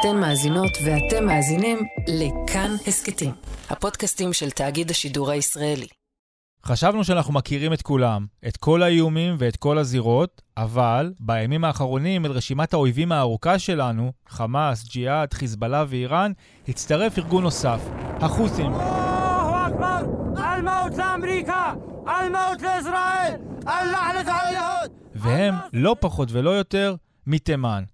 אתן מאזינות ואתם מאזינים לכאן הסכתים, הפודקאסטים של תאגיד השידור הישראלי. חשבנו שאנחנו מכירים את כולם, את כל האיומים ואת כל הזירות, אבל בימים האחרונים אל רשימת האויבים הארוכה שלנו, חמאס, ג'יהאד, חיזבאללה ואיראן, הצטרף ארגון נוסף, החות'ים. והם לא פחות ולא יותר מתימן.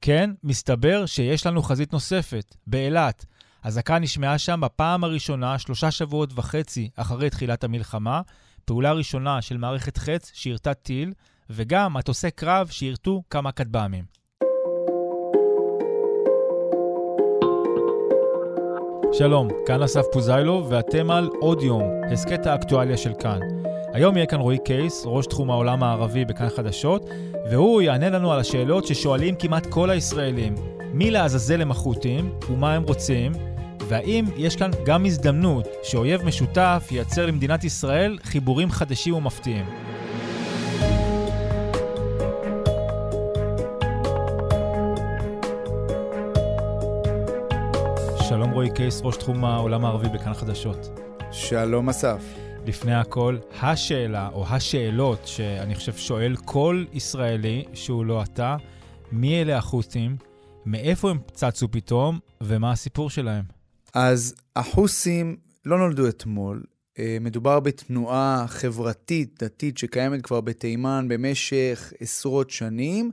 כן, מסתבר שיש לנו חזית נוספת, באילת. אזעקה נשמעה שם בפעם הראשונה, שלושה שבועות וחצי אחרי תחילת המלחמה, פעולה ראשונה של מערכת חץ שירתה טיל, וגם מטוסי קרב שירתו כמה כטב"מים. שלום, כאן אסף פוזיילוב, ואתם על עוד יום, הסכת האקטואליה של כאן. היום יהיה כאן רועי קייס, ראש תחום העולם הערבי בכאן חדשות, והוא יענה לנו על השאלות ששואלים כמעט כל הישראלים. מי לעזאזל הם החות'ים ומה הם רוצים, והאם יש כאן גם הזדמנות שאויב משותף ייצר למדינת ישראל חיבורים חדשים ומפתיעים. שלום רועי קייס, ראש תחום העולם הערבי בכאן חדשות. שלום אסף. לפני הכל, השאלה או השאלות שאני חושב שואל כל ישראלי שהוא לא אתה, מי אלה החות'ים, מאיפה הם צצו פתאום ומה הסיפור שלהם? אז החוסים לא נולדו אתמול. אה, מדובר בתנועה חברתית, דתית, שקיימת כבר בתימן במשך עשרות שנים.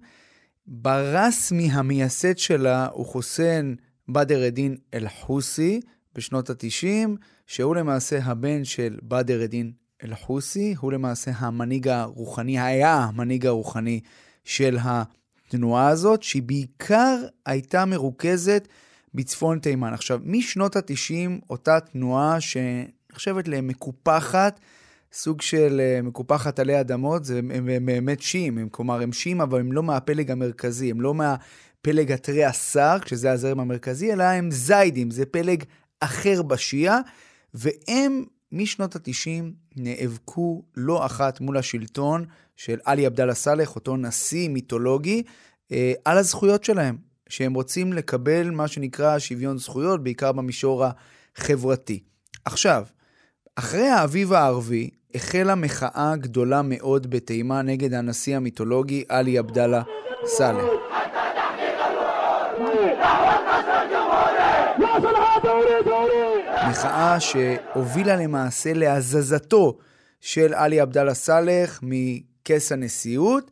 ברסמי המייסד שלה הוא חוסיין בדר א-דין אל-חוסי בשנות ה-90, שהוא למעשה הבן של בדר א-דין אל-חוסי, הוא למעשה המנהיג הרוחני, היה המנהיג הרוחני של התנועה הזאת, שהיא בעיקר הייתה מרוכזת בצפון תימן. עכשיו, משנות ה-90, אותה תנועה שנחשבת למקופחת, סוג של אה, מקופחת עלי אדמות, זה, הם, הם באמת שיעים, כלומר הם שיעים, אבל הם לא מהפלג המרכזי, הם לא מהפלג התרי עשר, כשזה הזרם המרכזי, אלא הם זיידים, זה פלג אחר בשיעה, והם משנות ה-90 נאבקו לא אחת מול השלטון של עלי עבדאללה סאלח, אותו נשיא מיתולוגי, אה, על הזכויות שלהם. שהם רוצים לקבל מה שנקרא שוויון זכויות, בעיקר במישור החברתי. עכשיו, אחרי האביב הערבי, החלה מחאה גדולה מאוד בתימן נגד הנשיא המיתולוגי עלי עבדאללה סאלח. מחאה שהובילה למעשה להזזתו של עלי עבדאללה סאלח מכס הנשיאות,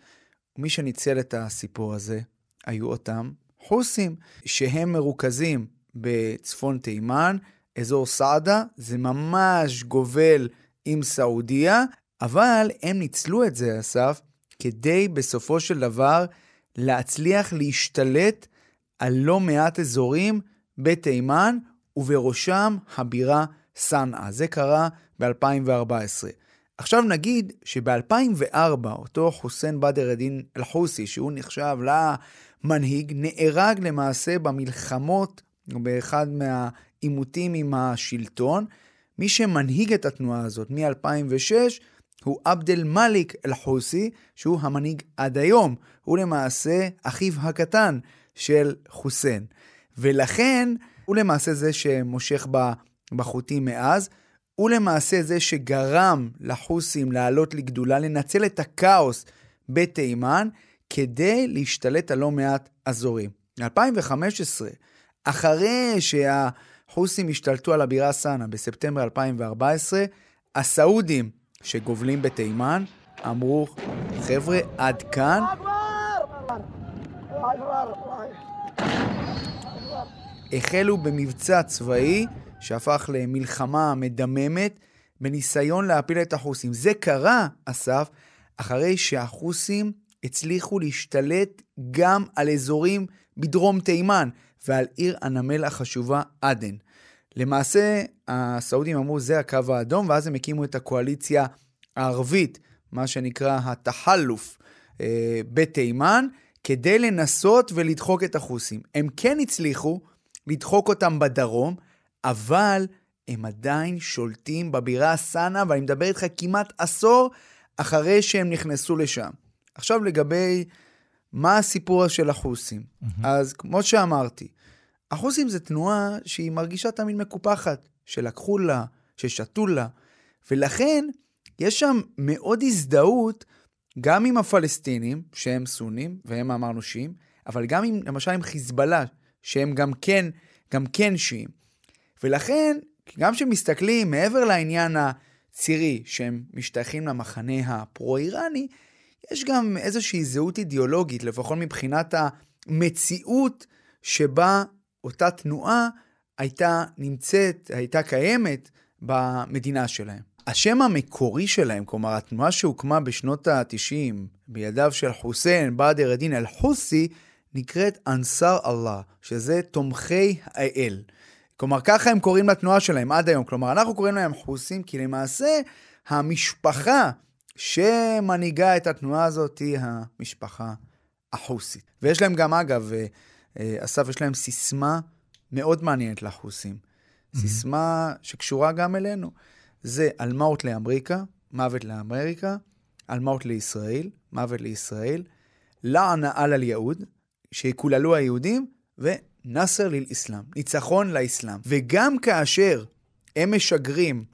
ומי שניצל את הסיפור הזה היו אותם חוסים, שהם מרוכזים בצפון תימן, אזור סעדה, זה ממש גובל עם סעודיה, אבל הם ניצלו את זה, אסף, כדי בסופו של דבר להצליח להשתלט על לא מעט אזורים בתימן, ובראשם הבירה סנאה. זה קרה ב-2014. עכשיו נגיד שב-2004, אותו חוסיין בדר א-דין אל-חוסי, שהוא נחשב למנהיג, נהרג למעשה במלחמות, באחד מהעימותים עם השלטון. מי שמנהיג את התנועה הזאת מ-2006 הוא עבד אל-מאליק אל-חוסי, שהוא המנהיג עד היום. הוא למעשה אחיו הקטן של חוסיין. ולכן, הוא למעשה זה שמושך בחוטים מאז. הוא למעשה זה שגרם לחוסים לעלות לגדולה, לנצל את הכאוס בתימן, כדי להשתלט על לא מעט אזורים. ב-2015, אחרי שהחוסים השתלטו על הבירה סאנה בספטמבר 2014, הסעודים שגובלים בתימן אמרו, חבר'ה, עד כאן. החלו במבצע צבאי שהפך למלחמה מדממת בניסיון להפיל את החוסים. זה קרה, אסף, אחרי שהחוסים הצליחו להשתלט גם על אזורים בדרום תימן ועל עיר הנמל החשובה עדן. למעשה, הסעודים אמרו, זה הקו האדום, ואז הם הקימו את הקואליציה הערבית, מה שנקרא התחלוף אה, בתימן, כדי לנסות ולדחוק את החוסים. הם כן הצליחו לדחוק אותם בדרום, אבל הם עדיין שולטים בבירה סאנה, ואני מדבר איתך כמעט עשור אחרי שהם נכנסו לשם. עכשיו לגבי מה הסיפור של החוסים. Mm-hmm. אז כמו שאמרתי, החוסים זה תנועה שהיא מרגישה תמיד מקופחת, שלקחו לה, ששתו לה, ולכן יש שם מאוד הזדהות גם עם הפלסטינים, שהם סונים, והם אמרנו שיעים, אבל גם עם, למשל עם חיזבאללה, שהם גם כן, גם כן שיעים. ולכן, גם כשמסתכלים מעבר לעניין הצירי, שהם משתייכים למחנה הפרו-איראני, יש גם איזושהי זהות אידיאולוגית, לפחות מבחינת המציאות שבה אותה תנועה הייתה נמצאת, הייתה קיימת במדינה שלהם. השם המקורי שלהם, כלומר התנועה שהוקמה בשנות ה-90 בידיו של חוסיין באדר א-דין אל-חוסי, נקראת אנסר אללה, שזה תומכי האל. כלומר, ככה הם קוראים לתנועה שלהם עד היום. כלומר, אנחנו קוראים להם חוסים, כי למעשה המשפחה שמנהיגה את התנועה הזאת היא המשפחה החוסית. ויש להם גם, אגב, אה, אה, אסף, יש להם סיסמה מאוד מעניינת לחוסים. Mm-hmm. סיסמה שקשורה גם אלינו. זה על מות לאמריקה, מוות לאמריקה, על מות לישראל, מוות לישראל, לענה על אל יהוד, שיקוללו היהודים, ונאסר ליל-אסלאם, ניצחון לאסלאם. וגם כאשר הם משגרים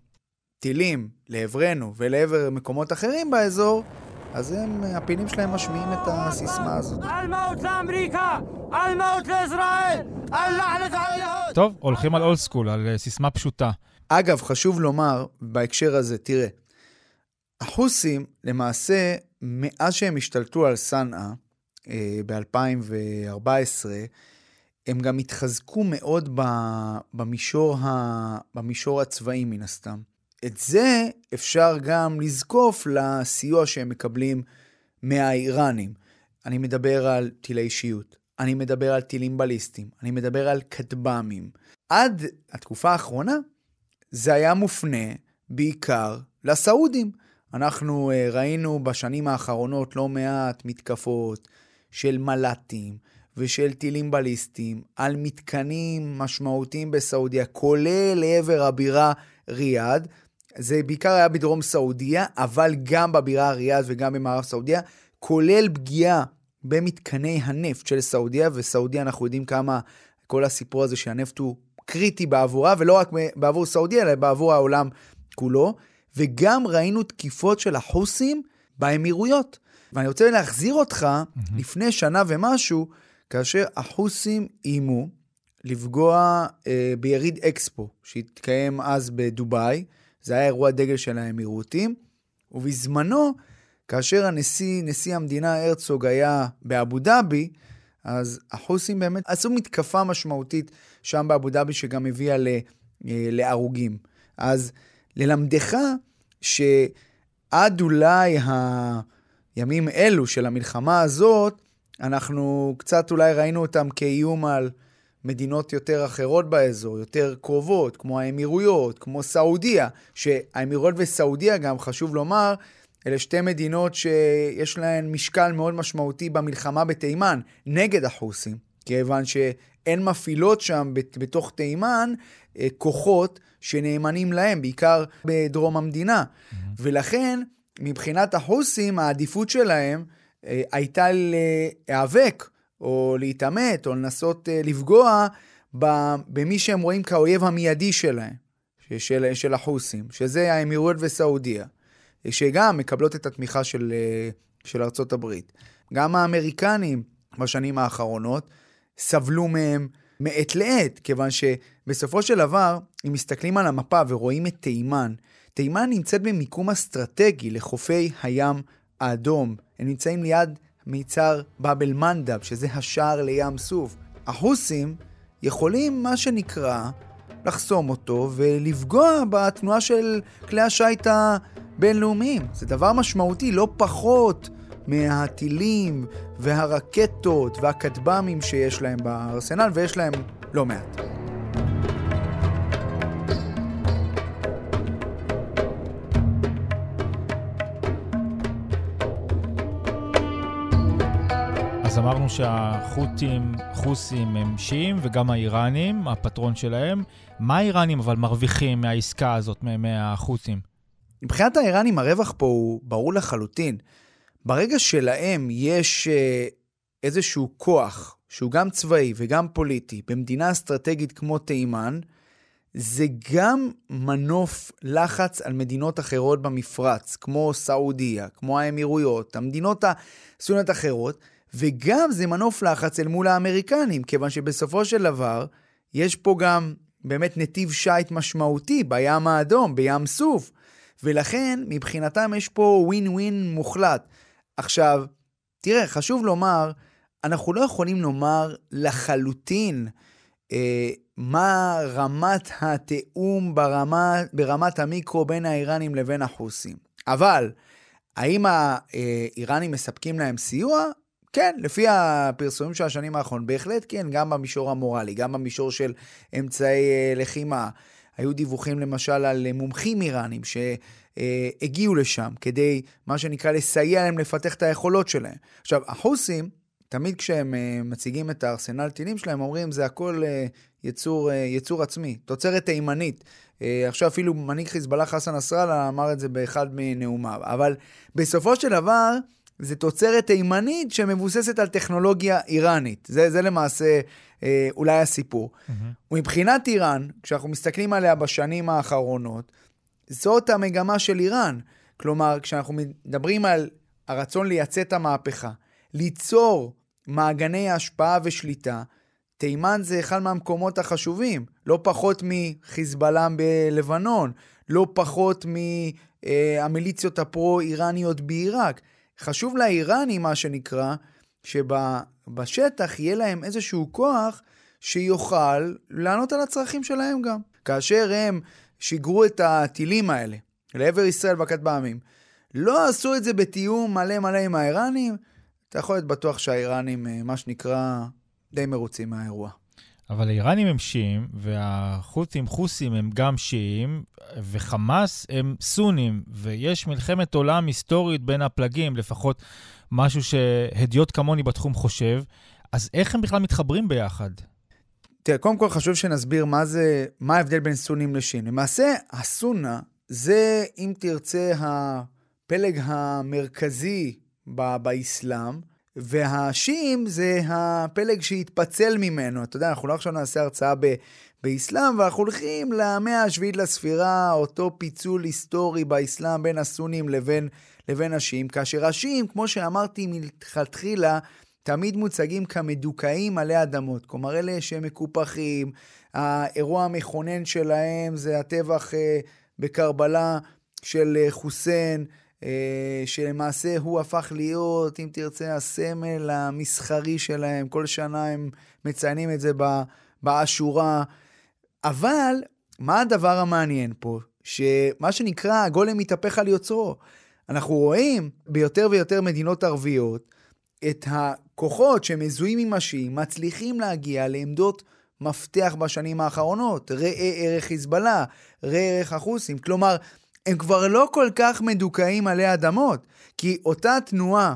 טילים לעברנו ולעבר מקומות אחרים באזור, אז הם, הפינים שלהם משמיעים את הסיסמה הזאת. על מות לאמריקה! על מות לישראל! על לחלת על טוב, הולכים על אולד סקול, על אה, סיסמה פשוטה. אגב, חשוב לומר בהקשר הזה, תראה, החוסים, למעשה, מאז שהם השתלטו על סנאה אה, ב-2014, הם גם התחזקו מאוד במישור, ה... במישור הצבאי, מן הסתם. את זה אפשר גם לזקוף לסיוע שהם מקבלים מהאיראנים. אני מדבר על טילי אישיות, אני מדבר על טילים בליסטיים, אני מדבר על כטב"מים. עד התקופה האחרונה, זה היה מופנה בעיקר לסעודים. אנחנו uh, ראינו בשנים האחרונות לא מעט מתקפות של מל"טים ושל טילים בליסטיים על מתקנים משמעותיים בסעודיה, כולל לעבר הבירה ריאד. זה בעיקר היה בדרום סעודיה, אבל גם בבירה ריאד וגם במערב סעודיה, כולל פגיעה במתקני הנפט של סעודיה, וסעודיה אנחנו יודעים כמה כל הסיפור הזה שהנפט הוא קריטי בעבורה, ולא רק בעבור סעודיה, אלא בעבור העולם כולו. וגם ראינו תקיפות של החוסים באמירויות. ואני רוצה להחזיר אותך mm-hmm. לפני שנה ומשהו, כאשר החוסים איימו לפגוע אה, ביריד אקספו, שהתקיים אז בדובאי. זה היה אירוע דגל של האמירותים, ובזמנו, כאשר הנשיא, נשיא המדינה הרצוג היה באבו דאבי, אז החוסים באמת עשו מתקפה משמעותית שם באבו דאבי, שגם הביאה אה, להרוגים. אז ללמדך שעד אולי הימים אלו של המלחמה הזאת, אנחנו קצת אולי ראינו אותם כאיום על מדינות יותר אחרות באזור, יותר קרובות, כמו האמירויות, כמו סעודיה, שהאמירויות וסעודיה גם, חשוב לומר, אלה שתי מדינות שיש להן משקל מאוד משמעותי במלחמה בתימן נגד החוסים, כיוון שהן מפעילות שם בתוך תימן אה, כוחות שנאמנים להם, בעיקר בדרום המדינה. Mm-hmm. ולכן, מבחינת החוסים, העדיפות שלהם אה, הייתה להיאבק או להתעמת או לנסות אה, לפגוע במי שהם רואים כאויב המיידי שלהם, של, של החוסים, שזה האמירויות וסעודיה. שגם מקבלות את התמיכה של, אה, של ארצות הברית. גם האמריקנים בשנים האחרונות סבלו מהם מעת לעת, כיוון שבסופו של דבר, אם מסתכלים על המפה ורואים את תימן, תימן נמצאת במיקום אסטרטגי לחופי הים האדום. הם נמצאים ליד מיצר באב אל-מנדב, שזה השער לים סוף. החוסים יכולים, מה שנקרא, לחסום אותו ולפגוע בתנועה של כלי השיט בינלאומיים. זה דבר משמעותי לא פחות מהטילים והרקטות והכטב"מים שיש להם בארסנל, ויש להם לא מעט. אמרנו שהחות'ים, חוסים הם שיעים, וגם האיראנים, הפטרון שלהם. מה האיראנים אבל מרוויחים מהעסקה הזאת, מהחות'ים? מבחינת האיראנים הרווח פה הוא ברור לחלוטין. ברגע שלהם יש אה, איזשהו כוח שהוא גם צבאי וגם פוליטי, במדינה אסטרטגית כמו תימן, זה גם מנוף לחץ על מדינות אחרות במפרץ, כמו סעודיה, כמו האמירויות, המדינות הסוניות האחרות, וגם זה מנוף לחץ אל מול האמריקנים, כיוון שבסופו של דבר, יש פה גם באמת נתיב שיט משמעותי בים האדום, בים סוף, ולכן מבחינתם יש פה ווין ווין מוחלט. עכשיו, תראה, חשוב לומר, אנחנו לא יכולים לומר לחלוטין אה, מה רמת התיאום ברמה, ברמת המיקרו בין האיראנים לבין החוסים. אבל, האם האיראנים מספקים להם סיוע? כן, לפי הפרסומים של השנים האחרונות, בהחלט כן, גם במישור המורלי, גם במישור של אמצעי אה, לחימה. היו דיווחים למשל על מומחים איראנים שהגיעו לשם כדי, מה שנקרא, לסייע להם לפתח את היכולות שלהם. עכשיו, החוסים, תמיד כשהם אה, מציגים את הארסנל טילים שלהם, אומרים, זה הכל אה, יצור, יצור עצמי, תוצרת תימנית. עכשיו אפילו מנהיג חיזבאללה חסן נסראללה אמר את זה באחד מנאומיו. אבל בסופו של דבר, זה תוצרת תימנית שמבוססת על טכנולוגיה איראנית. זה, זה למעשה אה, אולי הסיפור. Mm-hmm. ומבחינת איראן, כשאנחנו מסתכלים עליה בשנים האחרונות, זאת המגמה של איראן. כלומר, כשאנחנו מדברים על הרצון לייצא את המהפכה, ליצור מעגני השפעה ושליטה, תימן זה אחד מהמקומות החשובים, לא פחות מחיזבאללה בלבנון, לא פחות מהמיליציות הפרו-איראניות בעיראק. חשוב לאיראנים, מה שנקרא, שבשטח יהיה להם איזשהו כוח שיוכל לענות על הצרכים שלהם גם. כאשר הם שיגרו את הטילים האלה לעבר ישראל וכטב"מים, לא עשו את זה בתיאום מלא מלא עם האיראנים, אתה יכול להיות בטוח שהאיראנים, אה, מה שנקרא, די מרוצים מהאירוע. אבל האיראנים הם שיעים, והחות'ים חוסים הם גם שיעים, וחמאס הם סונים, ויש מלחמת עולם היסטורית בין הפלגים, לפחות משהו שהדיוט כמוני בתחום חושב, אז איך הם בכלל מתחברים ביחד? תראה, קודם כל חשוב שנסביר מה זה, מה ההבדל בין סונים לשיעים. למעשה, הסונה זה, אם תרצה, הפלג המרכזי באסלאם, והשיעים זה הפלג שהתפצל ממנו. אתה יודע, אנחנו לא עכשיו נעשה הרצאה ב... באסלאם, ואנחנו הולכים למאה השביעית לספירה, אותו פיצול היסטורי באסלאם בין הסונים לבין, לבין השיעים, כאשר השיעים, כמו שאמרתי מלכתחילה, תמיד מוצגים כמדוכאים מלא אדמות. כלומר, אלה שהם מקופחים, האירוע המכונן שלהם זה הטבח אה, בקרבלה של אה, חוסיין, שלמעשה הוא הפך להיות, אם תרצה, הסמל המסחרי שלהם. כל שנה הם מציינים את זה באשורה. אבל מה הדבר המעניין פה? שמה שנקרא, הגולם מתהפך על יוצרו. אנחנו רואים ביותר ויותר מדינות ערביות את הכוחות שמזוהים עם השיעים מצליחים להגיע לעמדות מפתח בשנים האחרונות. ראה ערך חיזבאללה, ראה ערך החוסים. כלומר, הם כבר לא כל כך מדוכאים עלי אדמות, כי אותה תנועה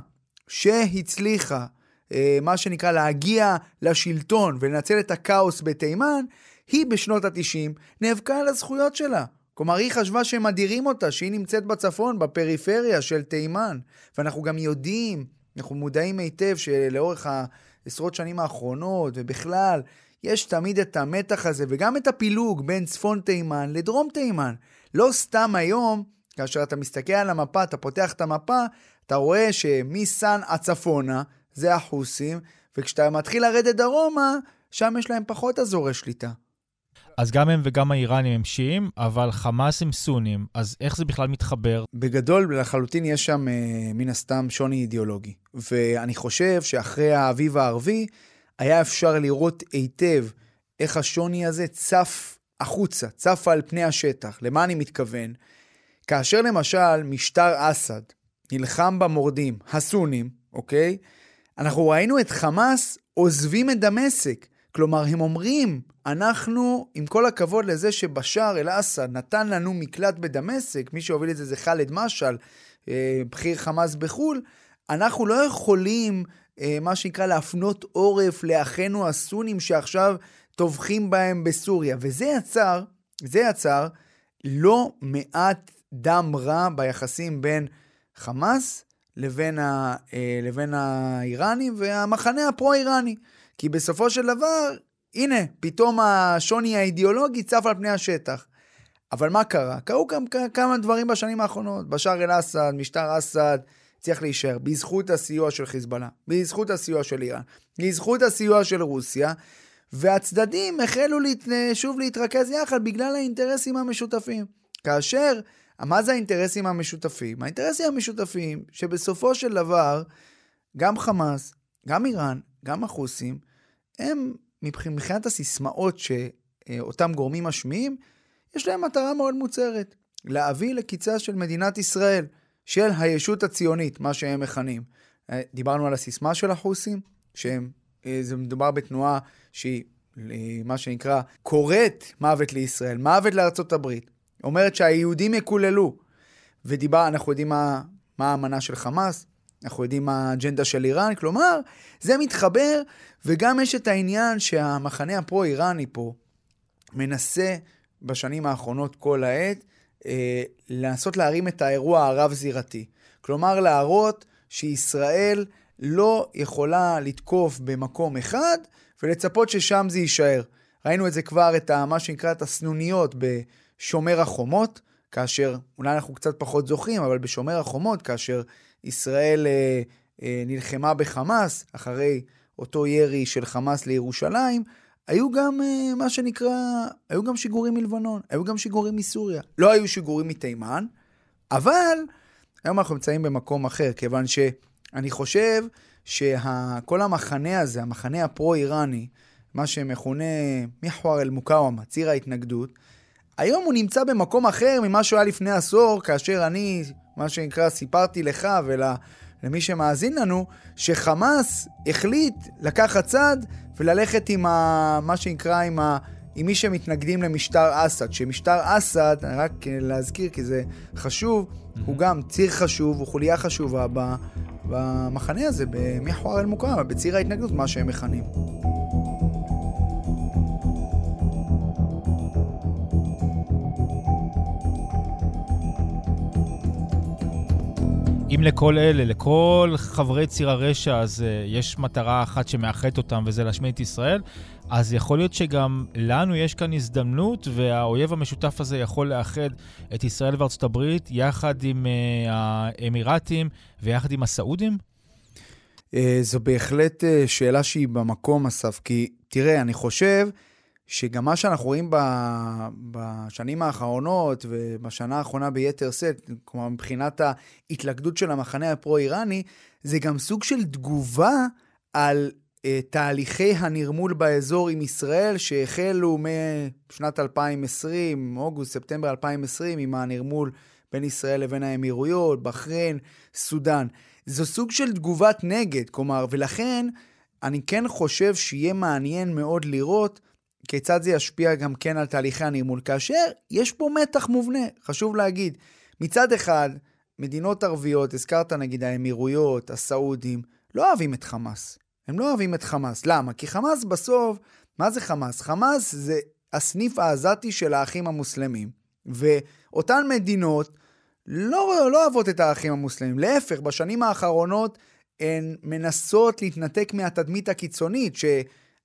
שהצליחה, אה, מה שנקרא, להגיע לשלטון ולנצל את הכאוס בתימן, היא בשנות ה-90 נאבקה על הזכויות שלה. כלומר, היא חשבה שהם מדירים אותה, שהיא נמצאת בצפון, בפריפריה של תימן. ואנחנו גם יודעים, אנחנו מודעים היטב שלאורך העשרות שנים האחרונות, ובכלל, יש תמיד את המתח הזה, וגם את הפילוג בין צפון תימן לדרום תימן. לא סתם היום, כאשר אתה מסתכל על המפה, אתה פותח את המפה, אתה רואה שמסן הצפונה, זה החוסים, וכשאתה מתחיל לרדת דרומה, שם יש להם פחות אזורי שליטה. אז גם הם וגם האיראנים הם שיעים, אבל חמאס הם סונים, אז איך זה בכלל מתחבר? בגדול, לחלוטין יש שם אה, מן הסתם שוני אידיאולוגי. ואני חושב שאחרי האביב הערבי, היה אפשר לראות היטב איך השוני הזה צף החוצה, צף על פני השטח. למה אני מתכוון? כאשר למשל משטר אסד נלחם במורדים הסונים, אוקיי? אנחנו ראינו את חמאס עוזבים את דמשק. כלומר, הם אומרים, אנחנו, עם כל הכבוד לזה שבשאר אל-אסד נתן לנו מקלט בדמשק, מי שהוביל את זה זה ח'אלד משעל, אה, בכיר חמאס בחו"ל, אנחנו לא יכולים, אה, מה שנקרא, להפנות עורף לאחינו הסונים שעכשיו טובחים בהם בסוריה. וזה יצר, זה יצר לא מעט דם רע ביחסים בין חמאס לבין, ה, אה, לבין האיראנים והמחנה הפרו-איראני. כי בסופו של דבר, הנה, פתאום השוני האידיאולוגי צף על פני השטח. אבל מה קרה? קרו גם כמה דברים בשנים האחרונות. בשאר אל-אסד, משטר אסד, צריך להישאר בזכות הסיוע של חיזבאללה, בזכות הסיוע של איראן, בזכות הסיוע של רוסיה, והצדדים החלו להת... שוב להתרכז יחד בגלל האינטרסים המשותפים. כאשר, מה זה האינטרסים המשותפים? האינטרסים המשותפים שבסופו של דבר, גם חמאס, גם איראן, גם החוסים, הם מבחינת הסיסמאות שאותם גורמים משמיעים, יש להם מטרה מאוד מוצהרת, להביא לקיצה של מדינת ישראל, של הישות הציונית, מה שהם מכנים. אה, דיברנו על הסיסמה של החוסים, שהם, זה מדובר בתנועה שהיא, מה שנקרא, קוראת מוות לישראל, מוות לארצות הברית. אומרת שהיהודים יקוללו. ואנחנו יודעים מה, מה האמנה של חמאס, אנחנו יודעים מה האג'נדה של איראן, כלומר, זה מתחבר, וגם יש את העניין שהמחנה הפרו-איראני פה מנסה בשנים האחרונות כל העת אה, לנסות להרים את האירוע הרב-זירתי. כלומר, להראות שישראל לא יכולה לתקוף במקום אחד ולצפות ששם זה יישאר. ראינו את זה כבר, את ה, מה שנקרא את הסנוניות בשומר החומות, כאשר, אולי אנחנו קצת פחות זוכרים, אבל בשומר החומות, כאשר ישראל אה, אה, נלחמה בחמאס, אחרי אותו ירי של חמאס לירושלים, היו גם אה, מה שנקרא, היו גם שיגורים מלבנון, היו גם שיגורים מסוריה. לא היו שיגורים מתימן, אבל היום אנחנו נמצאים במקום אחר, כיוון שאני חושב שכל המחנה הזה, המחנה הפרו-איראני, מה שמכונה מחואר אל-מוקאומה, ציר ההתנגדות, היום הוא נמצא במקום אחר ממה שהוא היה לפני עשור, כאשר אני, מה שנקרא, סיפרתי לך ולמי שמאזין לנו, שחמאס החליט לקחת צד וללכת עם ה, מה שנקרא, עם, ה, עם מי שמתנגדים למשטר אסד. שמשטר אסד, רק להזכיר כי זה חשוב. הוא גם ציר חשוב, הוא חוליה חשובה במחנה הזה, במחואר אל-מוקאמה, בציר ההתנגדות, מה שהם מכנים. אם לכל אלה, לכל חברי ציר הרשע, אז uh, יש מטרה אחת שמאחדת אותם, וזה להשמיד את ישראל, אז יכול להיות שגם לנו יש כאן הזדמנות, והאויב המשותף הזה יכול לאחד את ישראל וארצות הברית יחד עם uh, האמירתים ויחד עם הסעודים? Uh, זו בהחלט uh, שאלה שהיא במקום, אסף, כי תראה, אני חושב... שגם מה שאנחנו רואים בשנים האחרונות ובשנה האחרונה ביתר שאת, כלומר מבחינת ההתלכדות של המחנה הפרו-איראני, זה גם סוג של תגובה על uh, תהליכי הנרמול באזור עם ישראל שהחלו משנת 2020, אוגוסט, ספטמבר 2020, עם הנרמול בין ישראל לבין האמירויות, בחריין, סודאן. זו סוג של תגובת נגד, כלומר, ולכן אני כן חושב שיהיה מעניין מאוד לראות כיצד זה ישפיע גם כן על תהליכי הנרמול, כאשר יש פה מתח מובנה, חשוב להגיד. מצד אחד, מדינות ערביות, הזכרת נגיד האמירויות, הסעודים, לא אוהבים את חמאס. הם לא אוהבים את חמאס. למה? כי חמאס בסוף, מה זה חמאס? חמאס זה הסניף העזתי של האחים המוסלמים. ואותן מדינות לא, לא אוהבות את האחים המוסלמים. להפך, בשנים האחרונות הן מנסות להתנתק מהתדמית הקיצונית, ש...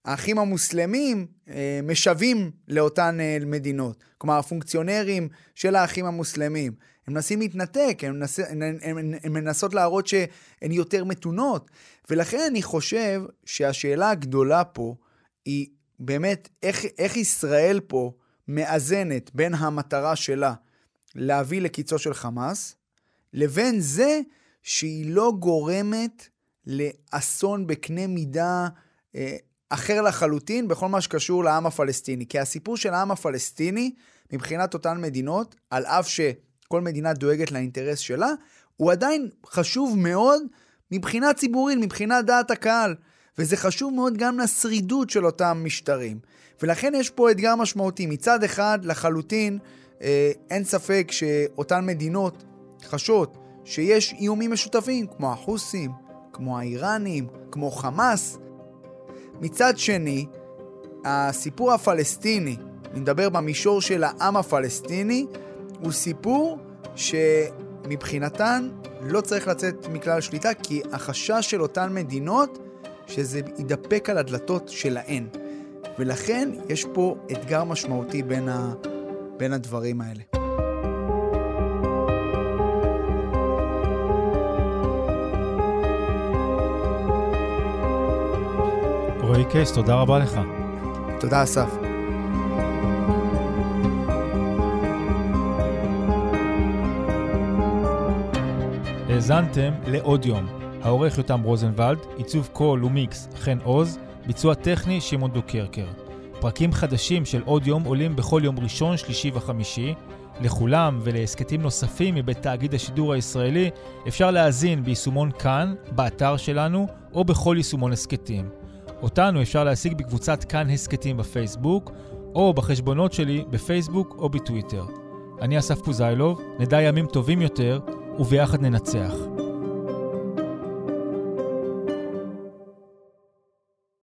האחים המוסלמים אה, משווים לאותן אה, מדינות. כלומר, הפונקציונרים של האחים המוסלמים. הם מנסים להתנתק, הם, מנס, הם, הם, הם מנסות להראות שהן יותר מתונות. ולכן אני חושב שהשאלה הגדולה פה היא באמת איך, איך ישראל פה מאזנת בין המטרה שלה להביא לקיצו של חמאס, לבין זה שהיא לא גורמת לאסון בקנה מידה אה, אחר לחלוטין בכל מה שקשור לעם הפלסטיני. כי הסיפור של העם הפלסטיני, מבחינת אותן מדינות, על אף שכל מדינה דואגת לאינטרס שלה, הוא עדיין חשוב מאוד מבחינה ציבורית, מבחינת דעת הקהל. וזה חשוב מאוד גם לשרידות של אותם משטרים. ולכן יש פה אתגר משמעותי. מצד אחד, לחלוטין, אה, אין ספק שאותן מדינות חשות שיש איומים משותפים, כמו החוסים, כמו האיראנים, כמו חמאס, מצד שני, הסיפור הפלסטיני, אני מדבר במישור של העם הפלסטיני, הוא סיפור שמבחינתן לא צריך לצאת מכלל שליטה, כי החשש של אותן מדינות שזה יידפק על הדלתות שלהן. ולכן יש פה אתגר משמעותי בין, ה... בין הדברים האלה. רועי קייס, תודה רבה לך. תודה, אסף. האזנתם לעוד יום. העורך יותם רוזנבלד, עיצוב קול ומיקס חן עוז, ביצוע טכני שמעון דוקרקר. פרקים חדשים של עוד יום עולים בכל יום ראשון, שלישי וחמישי. לכולם ולהסכתים נוספים מבית תאגיד השידור הישראלי אפשר להאזין ביישומון כאן, באתר שלנו או בכל יישומון הסכתים. אותנו אפשר להשיג בקבוצת כאן הסכתים בפייסבוק, או בחשבונות שלי בפייסבוק או בטוויטר. אני אסף פוזיילוב, נדע ימים טובים יותר, וביחד ננצח.